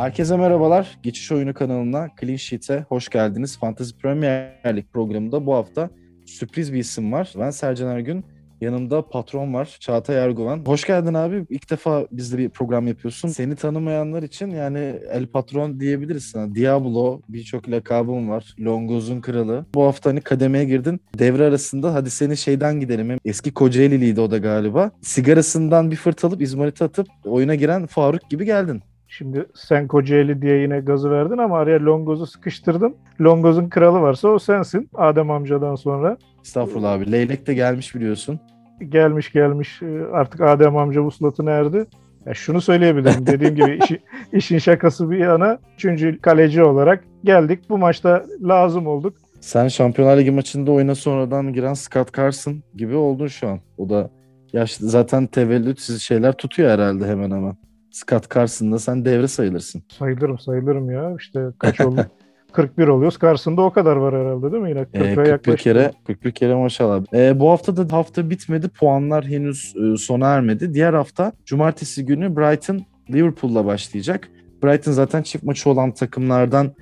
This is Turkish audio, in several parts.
Herkese merhabalar. Geçiş Oyunu kanalına Clean Sheet'e hoş geldiniz. Fantasy Premier Lig programında bu hafta sürpriz bir isim var. Ben Sercan Ergün. Yanımda patron var Çağatay Erguvan. Hoş geldin abi. İlk defa bizde bir program yapıyorsun. Seni tanımayanlar için yani El Patron diyebiliriz sana. Diablo birçok lakabım var. Longoz'un kralı. Bu hafta hani kademeye girdin. Devre arasında hadi seni şeyden gidelim. Eski Kocaeli'liydi o da galiba. Sigarasından bir fırt alıp İzmarit'e atıp oyuna giren Faruk gibi geldin. Şimdi sen Kocaeli diye yine gazı verdin ama araya Longoz'u sıkıştırdın. Longoz'un kralı varsa o sensin Adem amcadan sonra. Estağfurullah abi. Leylek de gelmiş biliyorsun. Gelmiş gelmiş e, artık Adem amca vuslatına erdi. Ya şunu söyleyebilirim. Dediğim gibi işi, işin şakası bir yana. Üçüncü kaleci olarak geldik. Bu maçta lazım olduk. Sen Şampiyonlar Ligi maçında oyuna sonradan giren Scott Carson gibi oldun şu an. O da yaşlı zaten tevellüt siz şeyler tutuyor herhalde hemen hemen. Scott Carson'da sen devre sayılırsın. Sayılırım sayılırım ya. İşte kaç oldu? 41 oluyoruz. Karşısında o kadar var herhalde değil mi? Yine 40'a ee, 41 kere 41 kere maşallah. Ee, bu hafta da hafta bitmedi. Puanlar henüz e, sona ermedi. Diğer hafta cumartesi günü Brighton Liverpool'la başlayacak. Brighton zaten çift maçı olan takımlardan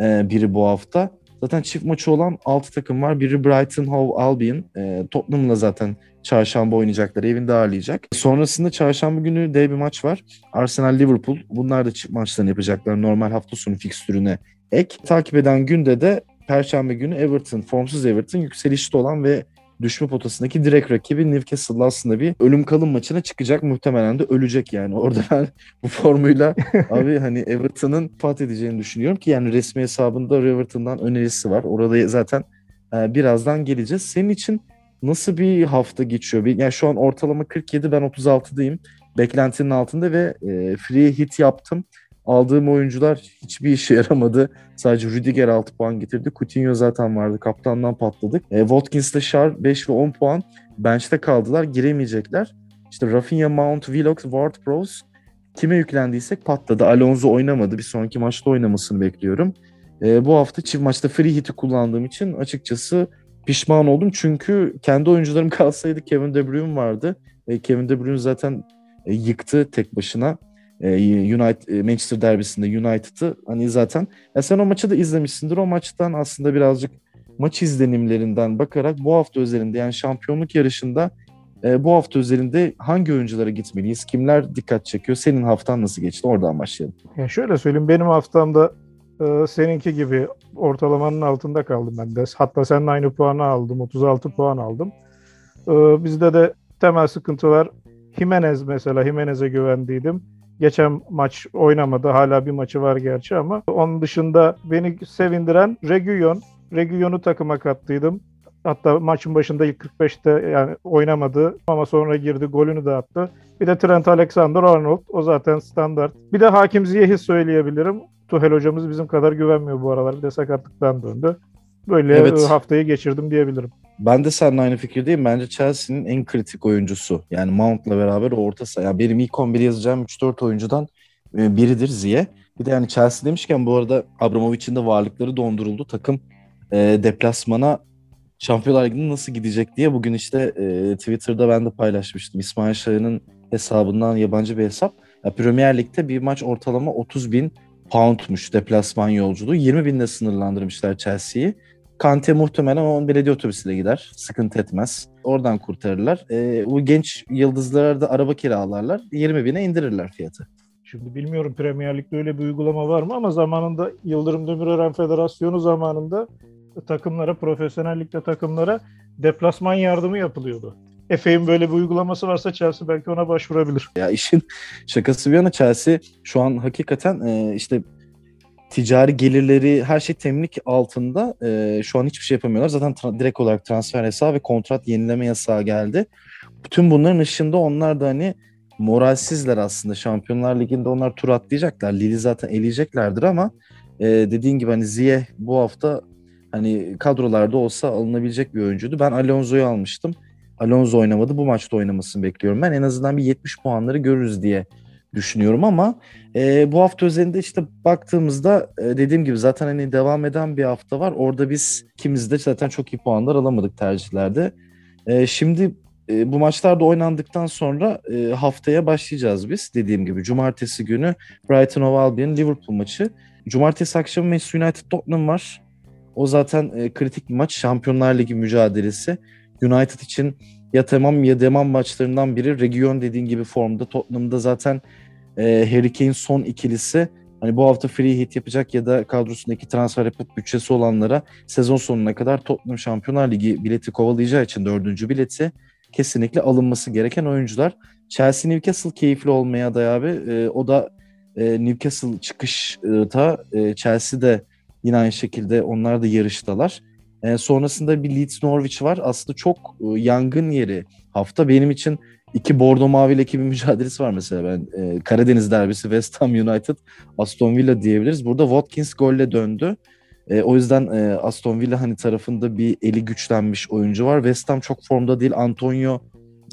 e, biri bu hafta. Zaten çift maçı olan 6 takım var. Biri Brighton Hove Albion. E, Tottenham'la zaten çarşamba oynayacaklar. Evinde ağırlayacak. Sonrasında çarşamba günü dev bir maç var. Arsenal Liverpool. Bunlar da çift maçlarını yapacaklar. Normal hafta sonu fikstürüne ek. Takip eden günde de Perşembe günü Everton, formsuz Everton yükselişte olan ve düşme potasındaki direkt rakibi Newcastle aslında bir ölüm kalım maçına çıkacak. Muhtemelen de ölecek yani. Orada ben bu formuyla abi hani Everton'ın pat edeceğini düşünüyorum ki yani resmi hesabında Everton'dan önerisi var. Orada zaten e, birazdan geleceğiz. Senin için nasıl bir hafta geçiyor? Yani şu an ortalama 47 ben 36'dayım. Beklentinin altında ve e, free hit yaptım aldığım oyuncular hiçbir işe yaramadı. Sadece Rüdiger 6 puan getirdi. Coutinho zaten vardı. Kaptandan patladık. E, Watkins ile Shar 5 ve 10 puan bench'te kaldılar. Giremeyecekler. İşte Rafinha, Mount, Willock, Ward-Prowse kime yüklendiysek patladı. Alonso oynamadı. Bir sonraki maçta oynamasını bekliyorum. E, bu hafta çift maçta free hit'i kullandığım için açıkçası pişman oldum. Çünkü kendi oyuncularım kalsaydı Kevin De Bruyne vardı. E, Kevin De Bruyne zaten e, yıktı tek başına. E, United e, Manchester derbisinde United'ı hani zaten ya sen o maçı da izlemişsindir. O maçtan aslında birazcık maç izlenimlerinden bakarak bu hafta özelinde yani şampiyonluk yarışında e, bu hafta özelinde hangi oyunculara gitmeliyiz? Kimler dikkat çekiyor? Senin haftan nasıl geçti? Oradan başlayalım. Ya şöyle söyleyeyim benim haftamda e, seninki gibi ortalamanın altında kaldım ben de. Hatta seninle aynı puanı aldım. 36 puan aldım. E, bizde de temel sıkıntılar Jimenez mesela Jimenez'e güvendiydim. Geçen maç oynamadı. Hala bir maçı var gerçi ama onun dışında beni sevindiren Reguilon. Reguilon'u takıma kattıydım. Hatta maçın başında 45'te yani oynamadı ama sonra girdi golünü de attı. Bir de Trent Alexander-Arnold o zaten standart. Bir de Hakim Ziyeh'i söyleyebilirim. Tuhel hocamız bizim kadar güvenmiyor bu aralar. Bir de sakatlıktan döndü. Böyle evet. haftayı geçirdim diyebilirim. Ben de seninle aynı fikirdeyim. Bence Chelsea'nin en kritik oyuncusu. Yani Mount'la beraber orta saha. Yani benim ilk 11 yazacağım 3-4 oyuncudan e, biridir Ziye. Bir de yani Chelsea demişken bu arada Abramovich'in de varlıkları donduruldu. Takım e, deplasmana Şampiyonlar Ligi'ne nasıl gidecek diye bugün işte e, Twitter'da ben de paylaşmıştım. İsmail Şahin'in hesabından yabancı bir hesap. Ya, Premier Lig'de bir maç ortalama 30 bin poundmuş deplasman yolculuğu. 20 binle sınırlandırmışlar Chelsea'yi. Kante muhtemelen onun belediye otobüsüyle gider. Sıkıntı etmez. Oradan kurtarırlar. E, bu genç yıldızlara da araba kiralarlar. 20 bine indirirler fiyatı. Şimdi bilmiyorum Premier Lig'de öyle bir uygulama var mı ama zamanında Yıldırım Demirören Federasyonu zamanında takımlara, profesyonel ligde takımlara deplasman yardımı yapılıyordu. Efe'nin böyle bir uygulaması varsa Chelsea belki ona başvurabilir. Ya işin şakası bir yana Chelsea şu an hakikaten e, işte ticari gelirleri her şey temlik altında. E, şu an hiçbir şey yapamıyorlar. Zaten tra- direkt olarak transfer yasağı ve kontrat yenileme yasağı geldi. Bütün bunların ışığında onlar da hani moralsizler aslında. Şampiyonlar Ligi'nde onlar tur atlayacaklar. Lille zaten eleyeceklerdir ama e, dediğin gibi hani Ziye bu hafta hani kadrolarda olsa alınabilecek bir oyuncuydu. Ben Alonso'yu almıştım. Alonso oynamadı. Bu maçta oynamasını bekliyorum. Ben en azından bir 70 puanları görürüz diye düşünüyorum ama e, bu hafta üzerinde işte baktığımızda e, dediğim gibi zaten hani devam eden bir hafta var. Orada biz ikimiz de zaten çok iyi puanlar alamadık tercihlerde. E, şimdi e, bu maçlar da oynandıktan sonra e, haftaya başlayacağız biz. Dediğim gibi cumartesi günü Brighton Hove Albion Liverpool maçı. Cumartesi akşamı Manchester United Tottenham var. O zaten e, kritik bir maç. Şampiyonlar Ligi mücadelesi. United için ya tamam ya demam maçlarından biri. Region dediğin gibi formda. Tottenham'da zaten e, Harry Kane son ikilisi hani bu hafta free hit yapacak ya da kadrosundaki transfer yapıp bütçesi olanlara sezon sonuna kadar Tottenham Şampiyonlar Ligi bileti kovalayacağı için dördüncü bileti kesinlikle alınması gereken oyuncular. Chelsea Newcastle keyifli olmaya aday abi. E, o da e, Newcastle çıkışta e, Chelsea'de yine aynı şekilde onlar da yarıştalar. E, sonrasında bir Leeds Norwich var. Aslında çok e, yangın yeri hafta. Benim için iki Bordo Mavi ile bir mücadelesi var mesela ben. E, Karadeniz derbisi West Ham United, Aston Villa diyebiliriz. Burada Watkins golle döndü. E, o yüzden e, Aston Villa hani tarafında bir eli güçlenmiş oyuncu var. West Ham çok formda değil. Antonio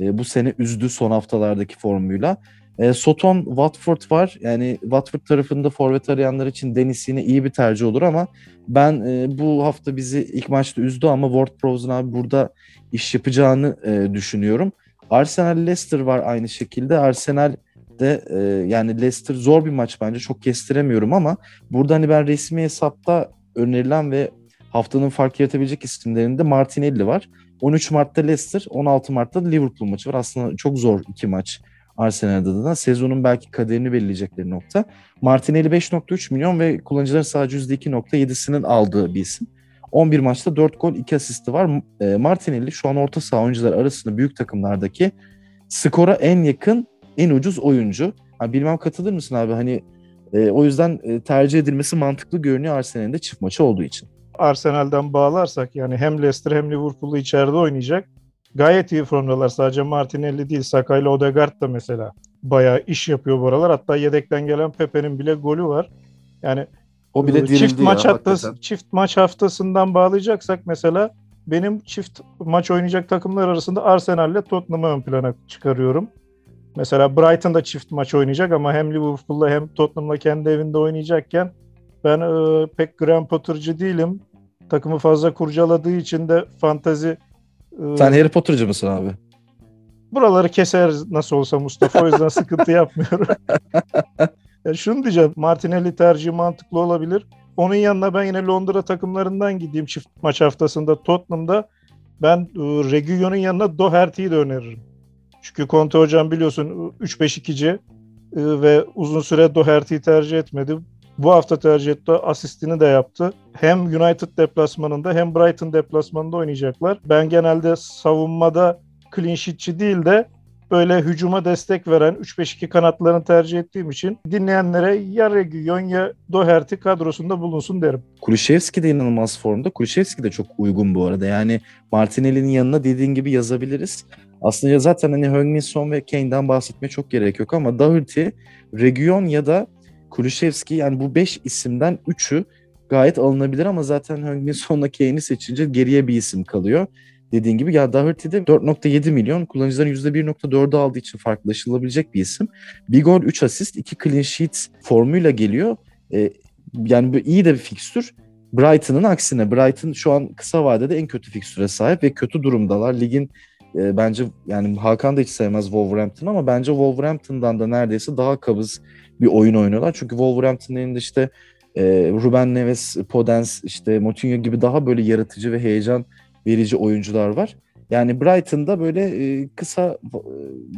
e, bu sene üzdü son haftalardaki formuyla. E, Soton Watford var. Yani Watford tarafında forvet arayanlar için Deniz yine iyi bir tercih olur ama ben e, bu hafta bizi ilk maçta üzdü ama Ward Prowse'un abi burada iş yapacağını e, düşünüyorum. Arsenal Leicester var aynı şekilde. Arsenal de e, yani Leicester zor bir maç bence. Çok kestiremiyorum ama burada hani ben resmi hesapta önerilen ve haftanın fark yaratabilecek isimlerinde Martinelli var. 13 Mart'ta Leicester, 16 Mart'ta Liverpool maçı var. Aslında çok zor iki maç Arsenal'da da. Sezonun belki kaderini belirleyecekleri nokta. Martinelli 5.3 milyon ve kullanıcıların sadece %2.7'sinin aldığı bir isim. 11 maçta 4 gol 2 asisti var. E, Martinelli şu an orta saha oyuncular arasında büyük takımlardaki skora en yakın, en ucuz oyuncu. Ha, bilmem katılır mısın abi? Hani e, o yüzden e, tercih edilmesi mantıklı görünüyor Arsenal'in de çift maçı olduğu için. Arsenal'den bağlarsak yani hem Leicester hem Liverpool'u içeride oynayacak. Gayet iyi formdalar. Sadece Martinelli değil, Saka ile Odegaard da mesela bayağı iş yapıyor bu aralar. Hatta yedekten gelen Pepe'nin bile golü var. Yani o bile çift maç haftası çift maç haftasından bağlayacaksak mesela benim çift maç oynayacak takımlar arasında Arsenal ile Tottenham'ı ön plana çıkarıyorum. Mesela Brighton da çift maç oynayacak ama hem Liverpool'la hem Tottenham'la kendi evinde oynayacakken ben e, pek Graham Potter'cı değilim. Takımı fazla kurcaladığı için de fantazi e, Sen Harry Potter'cı mısın abi? Buraları keser nasıl olsa Mustafa o yüzden sıkıntı yapmıyorum. yani şunu diyeceğim. Martinelli tercihi mantıklı olabilir. Onun yanına ben yine Londra takımlarından gideyim çift maç haftasında Tottenham'da. Ben e, Reguilon'un yanına Doherty'yi de öneririm. Çünkü Conte hocam biliyorsun 3-5-2'ci e, ve uzun süre Doherty'yi tercih etmedi. Bu hafta tercih etti. Asistini de yaptı. Hem United deplasmanında hem Brighton deplasmanında oynayacaklar. Ben genelde savunmada clean sheet'çi değil de böyle hücuma destek veren 3-5-2 kanatlarını tercih ettiğim için dinleyenlere ya Reguilon ya Doherty kadrosunda bulunsun derim. Kulüşevski de inanılmaz formda. Kulüşevski de çok uygun bu arada. Yani Martinelli'nin yanına dediğin gibi yazabiliriz. Aslında zaten hani Höngmin ve Kane'den bahsetmeye çok gerek yok ama Doherty, Reguilon ya da Kulüşevski yani bu 5 isimden 3'ü gayet alınabilir ama zaten Höngmin Son'la Kane'i seçince geriye bir isim kalıyor. Dediğin gibi ya Doherty'de 4.7 milyon kullanıcıların %1.4'ü aldığı için farklılaşılabilecek bir isim. Bir gol, 3 asist, 2 clean sheet formuyla geliyor. Ee, yani bu iyi de bir fikstür. Brighton'ın aksine Brighton şu an kısa vadede en kötü fikstüre sahip ve kötü durumdalar. Ligin e, bence yani Hakan da hiç sevmez Wolverhampton ama bence Wolverhampton'dan da neredeyse daha kabız bir oyun oynuyorlar. Çünkü Wolverhampton'ın işte e, Ruben Neves, Podence, işte Moutinho gibi daha böyle yaratıcı ve heyecan verici oyuncular var. Yani Brighton'da böyle e, kısa e,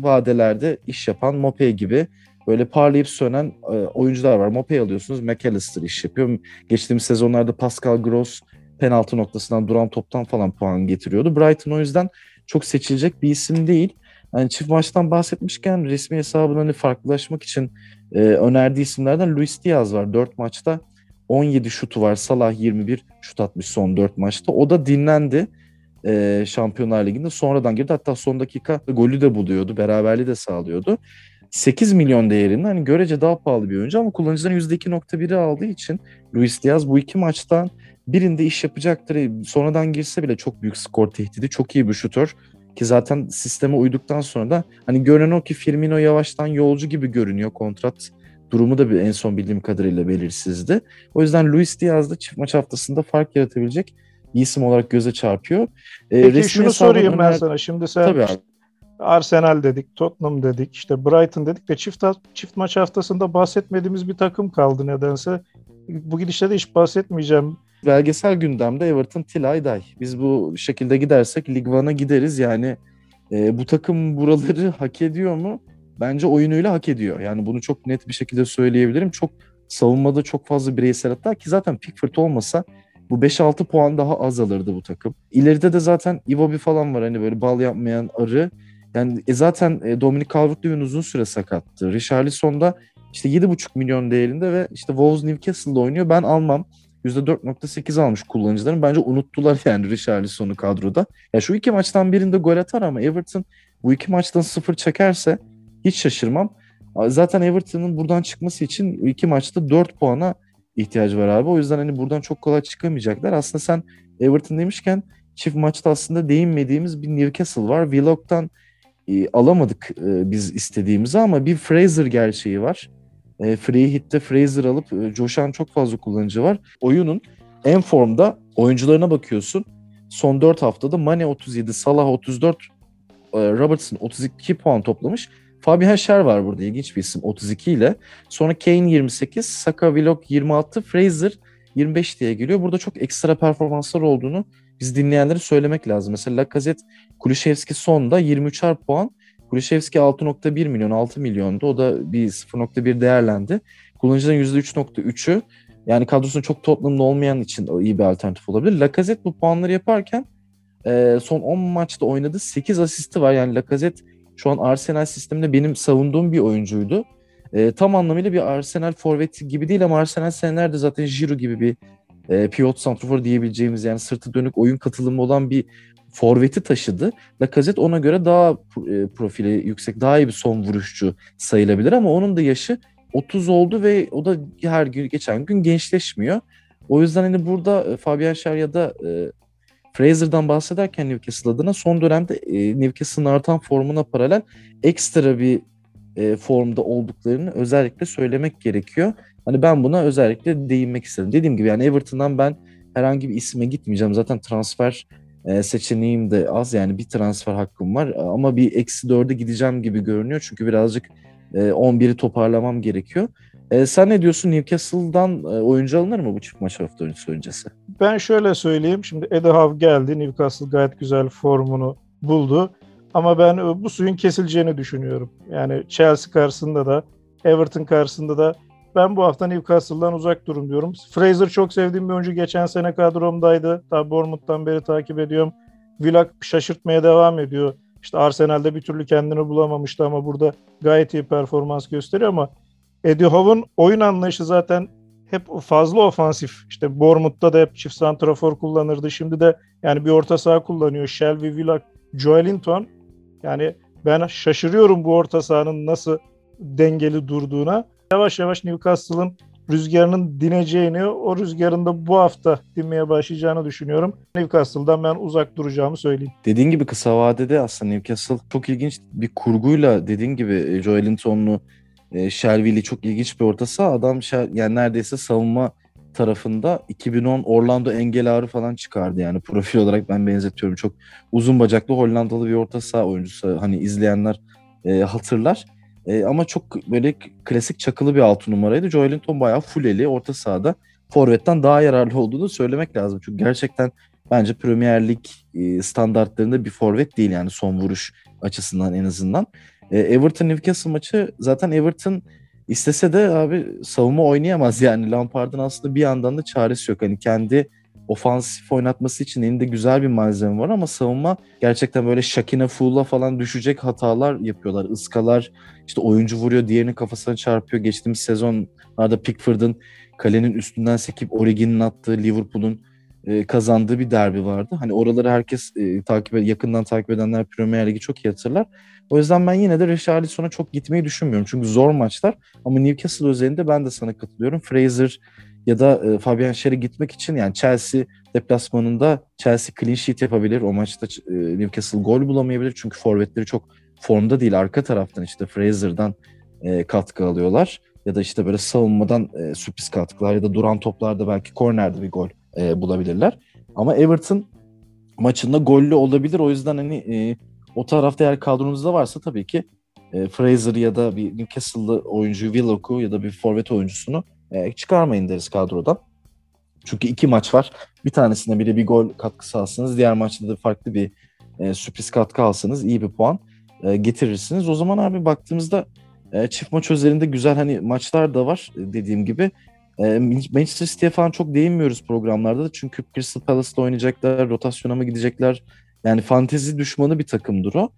vadelerde iş yapan Mopey gibi böyle parlayıp sönen e, oyuncular var. Mopey alıyorsunuz, McAllister iş yapıyor. Geçtiğimiz sezonlarda Pascal Gross penaltı noktasından duran toptan falan puan getiriyordu. Brighton o yüzden çok seçilecek bir isim değil. Yani çift maçtan bahsetmişken resmi hesabını hani farklılaşmak için e, önerdiği isimlerden Luis Diaz var. 4 maçta 17 şutu var. Salah 21 şut atmış son 4 maçta. O da dinlendi e, Şampiyonlar Ligi'nde. Sonradan girdi. Hatta son dakika golü de buluyordu. Beraberliği de sağlıyordu. 8 milyon değerinde hani görece daha pahalı bir oyuncu ama kullanıcıların %2.1'i aldığı için Luis Diaz bu iki maçtan birinde iş yapacaktır. Sonradan girse bile çok büyük skor tehdidi. Çok iyi bir şutör. Ki zaten sisteme uyduktan sonra da hani görünen o ki Firmino yavaştan yolcu gibi görünüyor. Kontrat durumu da bir en son bildiğim kadarıyla belirsizdi. O yüzden Luis Diaz da çift maç haftasında fark yaratabilecek isim olarak göze çarpıyor. Ee, Peki şunu sorayım ben sana. Şimdi sen Tabii abi. Arsenal dedik, Tottenham dedik, işte Brighton dedik de çift çift maç haftasında bahsetmediğimiz bir takım kaldı nedense. Bu gidişte de hiç bahsetmeyeceğim. Belgesel gündemde Everton Tilay Day. Biz bu şekilde gidersek Lig One'a gideriz. Yani e, bu takım buraları hak ediyor mu? Bence oyunuyla hak ediyor. Yani bunu çok net bir şekilde söyleyebilirim. Çok savunmada çok fazla bireysel hatta ki zaten Pickford olmasa bu 5-6 puan daha azalırdı bu takım. İleride de zaten Iwobi falan var hani böyle bal yapmayan arı. Yani e zaten e, Dominic Calvert-Lewin uzun süre sakattı. Richarlison da işte 7,5 milyon değerinde ve işte Wolves Newcastle'da oynuyor. Ben almam. %4.8 almış kullanıcıların. Bence unuttular yani Richarlison'u kadroda. Ya şu iki maçtan birinde gol atar ama Everton bu iki maçtan sıfır çekerse hiç şaşırmam. Zaten Everton'ın buradan çıkması için iki maçta 4 puana ihtiyacı var abi. O yüzden hani buradan çok kolay çıkamayacaklar. Aslında sen Everton demişken çift maçta aslında değinmediğimiz bir Newcastle var. Willock'tan e, alamadık e, biz istediğimizi ama bir Fraser gerçeği var. E, free hit'te Fraser alıp e, coşan çok fazla kullanıcı var. Oyunun en formda oyuncularına bakıyorsun. Son 4 haftada Mane 37, Salah 34, e, Robertson 32 puan toplamış. Fabian Schär var burada ilginç bir isim 32 ile. Sonra Kane 28, Saka Willock 26, Fraser 25 diye geliyor. Burada çok ekstra performanslar olduğunu biz dinleyenlere söylemek lazım. Mesela Lacazette, Kulüşevski sonda 23'er puan. Kulüşevski 6.1 milyon, 6 milyondu. O da bir 0.1 değerlendi. Kullanıcıların %3.3'ü yani kadrosunun çok Tottenham'da olmayan için iyi bir alternatif olabilir. Lacazette bu puanları yaparken e, son 10 maçta oynadı. 8 asisti var. Yani Lacazette şu an Arsenal sisteminde benim savunduğum bir oyuncuydu. E, tam anlamıyla bir Arsenal forveti gibi değil ama Arsenal senelerde zaten Giroud gibi bir e, pivot santrafor diyebileceğimiz yani sırtı dönük oyun katılımı olan bir forveti taşıdı. Lacazette ona göre daha e, profili yüksek, daha iyi bir son vuruşçu sayılabilir ama onun da yaşı 30 oldu ve o da her gün geçen gün gençleşmiyor. O yüzden hani burada e, Fabian Schär ya da e, Fraser'dan bahsederken Newcastle adına son dönemde Newcastle'ın artan formuna paralel ekstra bir formda olduklarını özellikle söylemek gerekiyor. Hani ben buna özellikle değinmek istedim. Dediğim gibi yani Everton'dan ben herhangi bir isime gitmeyeceğim. Zaten transfer e, seçeneğim de az yani bir transfer hakkım var ama bir eksi dörde gideceğim gibi görünüyor. Çünkü birazcık e, 11'i toparlamam gerekiyor. E, sen ne diyorsun Newcastle'dan e, oyuncu alınır mı bu çift maç hafta öncesi? Ben şöyle söyleyeyim. Şimdi Howe geldi. Newcastle gayet güzel formunu buldu. Ama ben e, bu suyun kesileceğini düşünüyorum. Yani Chelsea karşısında da Everton karşısında da ben bu hafta Newcastle'dan uzak durum diyorum. Fraser çok sevdiğim bir oyuncu. Geçen sene kadromdaydı. Tabi Bournemouth'tan beri takip ediyorum. Willock şaşırtmaya devam ediyor. İşte Arsenal'de bir türlü kendini bulamamıştı ama burada gayet iyi performans gösteriyor ama Eddie Howe'un oyun anlayışı zaten hep fazla ofansif. İşte Bournemouth'ta da hep çift santrafor kullanırdı. Şimdi de yani bir orta saha kullanıyor. Shelby, Willock, Joelinton. Yani ben şaşırıyorum bu orta sahanın nasıl dengeli durduğuna. Yavaş yavaş Newcastle'ın rüzgarının dineceğini, o rüzgarın da bu hafta dinmeye başlayacağını düşünüyorum. Newcastle'dan ben uzak duracağımı söyleyeyim. Dediğin gibi kısa vadede aslında Newcastle çok ilginç bir kurguyla dediğin gibi e, Joe Linton'lu e, Shelby'li çok ilginç bir orta saha. Adam yani neredeyse savunma tarafında 2010 Orlando Engelar'ı falan çıkardı yani profil olarak ben benzetiyorum. Çok uzun bacaklı Hollandalı bir orta saha oyuncusu. Hani izleyenler e, hatırlar. E, ama çok böyle klasik çakılı bir altı numaraydı. Joelinton bayağı fulleli orta sahada. Forvet'ten daha yararlı olduğunu söylemek lazım. Çünkü gerçekten bence Premier Lig e, standartlarında bir forvet değil yani son vuruş açısından en azından. E, Everton Newcastle maçı zaten Everton istese de abi savunma oynayamaz yani Lampard'ın aslında bir yandan da çaresi yok. Hani kendi ofansif oynatması için elinde güzel bir malzeme var ama savunma gerçekten böyle Şakine Full'a falan düşecek hatalar yapıyorlar. Iskalar işte oyuncu vuruyor diğerinin kafasına çarpıyor. Geçtiğimiz sezonlarda Pickford'ın kalenin üstünden sekip Origi'nin attığı Liverpool'un e, kazandığı bir derbi vardı. Hani oraları herkes e, takip yakından takip edenler Premier Ligi çok iyi hatırlar. O yüzden ben yine de Richarlison'a çok gitmeyi düşünmüyorum. Çünkü zor maçlar. Ama Newcastle özelinde ben de sana katılıyorum. Fraser ya da e, Fabian Schär'e gitmek için yani Chelsea deplasmanında Chelsea clean sheet yapabilir. O maçta e, Newcastle gol bulamayabilir. Çünkü forvetleri çok formda değil. Arka taraftan işte Fraser'dan e, katkı alıyorlar. Ya da işte böyle savunmadan e, sürpriz katkılar ya da duran toplarda belki kornerde bir gol e, bulabilirler. Ama Everton maçında gollü olabilir. O yüzden hani e, O tarafta eğer kadronuzda varsa tabii ki e, Fraser ya da bir Newcastle'lı oyuncu Willock'u ya da bir forvet oyuncusunu e, çıkarmayın deriz kadrodan. Çünkü iki maç var. Bir tanesinde biri bir gol katkısı alsanız, diğer maçta da farklı bir e, sürpriz katkı alsanız iyi bir puan e, getirirsiniz. O zaman abi baktığımızda e, çift maç özelinde güzel hani maçlar da var e, dediğim gibi. E, Manchester City'ye falan çok değinmiyoruz programlarda da çünkü Crystal Palace'da oynayacaklar, rotasyona mı gidecekler? Yani fantezi düşmanı bir takımdır o.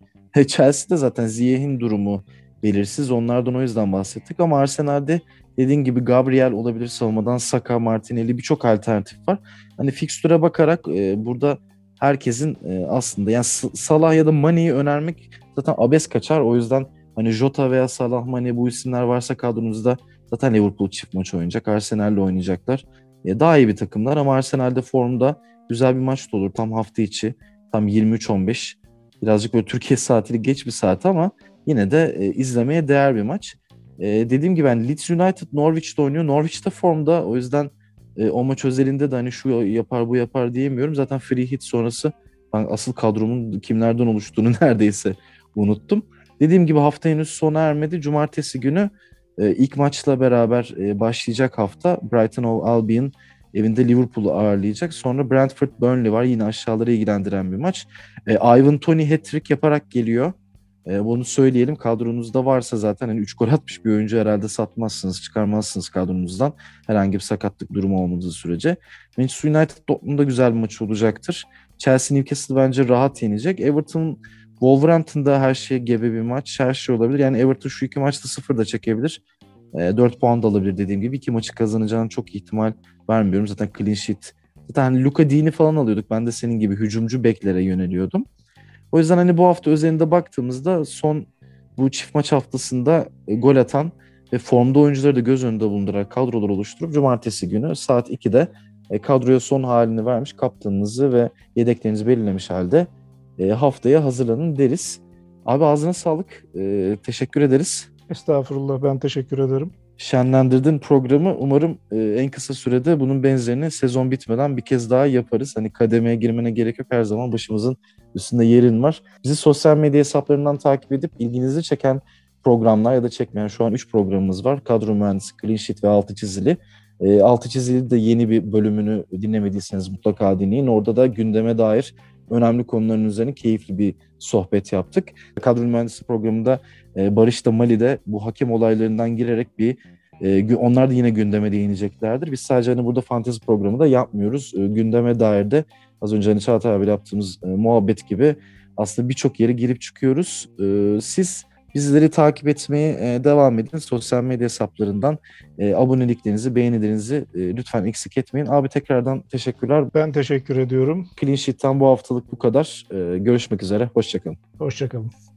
Chelsea'de zaten Ziyeh'in durumu belirsiz. Onlardan o yüzden bahsettik ama Arsenal'de dediğin gibi Gabriel olabilir savunmadan Saka, Martinelli birçok alternatif var. Hani fikstüre bakarak e, burada herkesin e, aslında yani Salah ya da Mane'yi önermek zaten abes kaçar. O yüzden hani Jota veya Salah, Mane bu isimler varsa kadronuzda zaten Liverpool çift maç oynayacak. Arsenal'le oynayacaklar. E, daha iyi bir takımlar ama Arsenal'de formda güzel bir maç da olur. Tam hafta içi. Tam 23-15. Birazcık böyle Türkiye saatiyle geç bir saat ama yine de e, izlemeye değer bir maç. E, dediğim gibi ben Leeds United Norwich'te oynuyor. Norwich de formda. O yüzden e, o maç özelinde de hani şu yapar bu yapar diyemiyorum. Zaten free hit sonrası ben asıl kadromun kimlerden oluştuğunu neredeyse unuttum. Dediğim gibi hafta henüz sona ermedi. Cumartesi günü e, ilk maçla beraber e, başlayacak hafta Brighton of Albion evinde Liverpool'u ağırlayacak. Sonra Brentford Burnley var. Yine aşağıları ilgilendiren bir maç. E, Ivan Tony hat-trick yaparak geliyor. E, bunu söyleyelim. Kadronuzda varsa zaten hani 3 gol atmış bir oyuncu herhalde satmazsınız, çıkarmazsınız kadronuzdan. Herhangi bir sakatlık durumu olmadığı sürece. Manchester United Dortmund'da güzel bir maç olacaktır. Chelsea Newcastle bence rahat yenecek. Everton Wolverhampton'da her şey gebe bir maç. Her şey olabilir. Yani Everton şu iki maçta sıfır da çekebilir. E, 4 puan da alabilir dediğim gibi. iki maçı kazanacağını çok ihtimal vermiyorum. Zaten clean sheet. Zaten hani Luka Dini falan alıyorduk. Ben de senin gibi hücumcu beklere yöneliyordum. O yüzden hani bu hafta üzerinde baktığımızda son bu çift maç haftasında e, gol atan ve formda oyuncuları da göz önünde bulundurarak kadrolar oluşturup cumartesi günü saat 2'de e, kadroya son halini vermiş kaptanınızı ve yedeklerinizi belirlemiş halde e, haftaya hazırlanın deriz. Abi ağzına sağlık. Teşekkür ederiz. Estağfurullah ben teşekkür ederim. Şenlendirdin programı. Umarım en kısa sürede bunun benzerini sezon bitmeden bir kez daha yaparız. Hani kademeye girmene gerek yok her zaman başımızın üstünde yerin var. Bizi sosyal medya hesaplarından takip edip ilginizi çeken programlar ya da çekmeyen şu an 3 programımız var. Kadro Mühendisi, Clean Sheet ve Altı Çizili. E, Altı Çizili de yeni bir bölümünü dinlemediyseniz mutlaka dinleyin. Orada da gündeme dair önemli konuların üzerine keyifli bir sohbet yaptık. Kadro Mühendisi programında e, Barış da Mali'de bu hakem olaylarından girerek bir e, onlar da yine gündeme değineceklerdir. Biz sadece hani burada fantezi programı da yapmıyoruz. E, gündeme dair de az önce hani Çağatay abi yaptığımız muhabbet gibi aslında birçok yere girip çıkıyoruz. Siz bizleri takip etmeye e, devam edin. Sosyal medya hesaplarından e, aboneliklerinizi, beğenilerinizi e, lütfen eksik etmeyin. Abi tekrardan teşekkürler. Ben teşekkür ediyorum. Clean Sheet'ten bu haftalık bu kadar. Görüşmek üzere. Hoşçakalın. Hoşçakalın.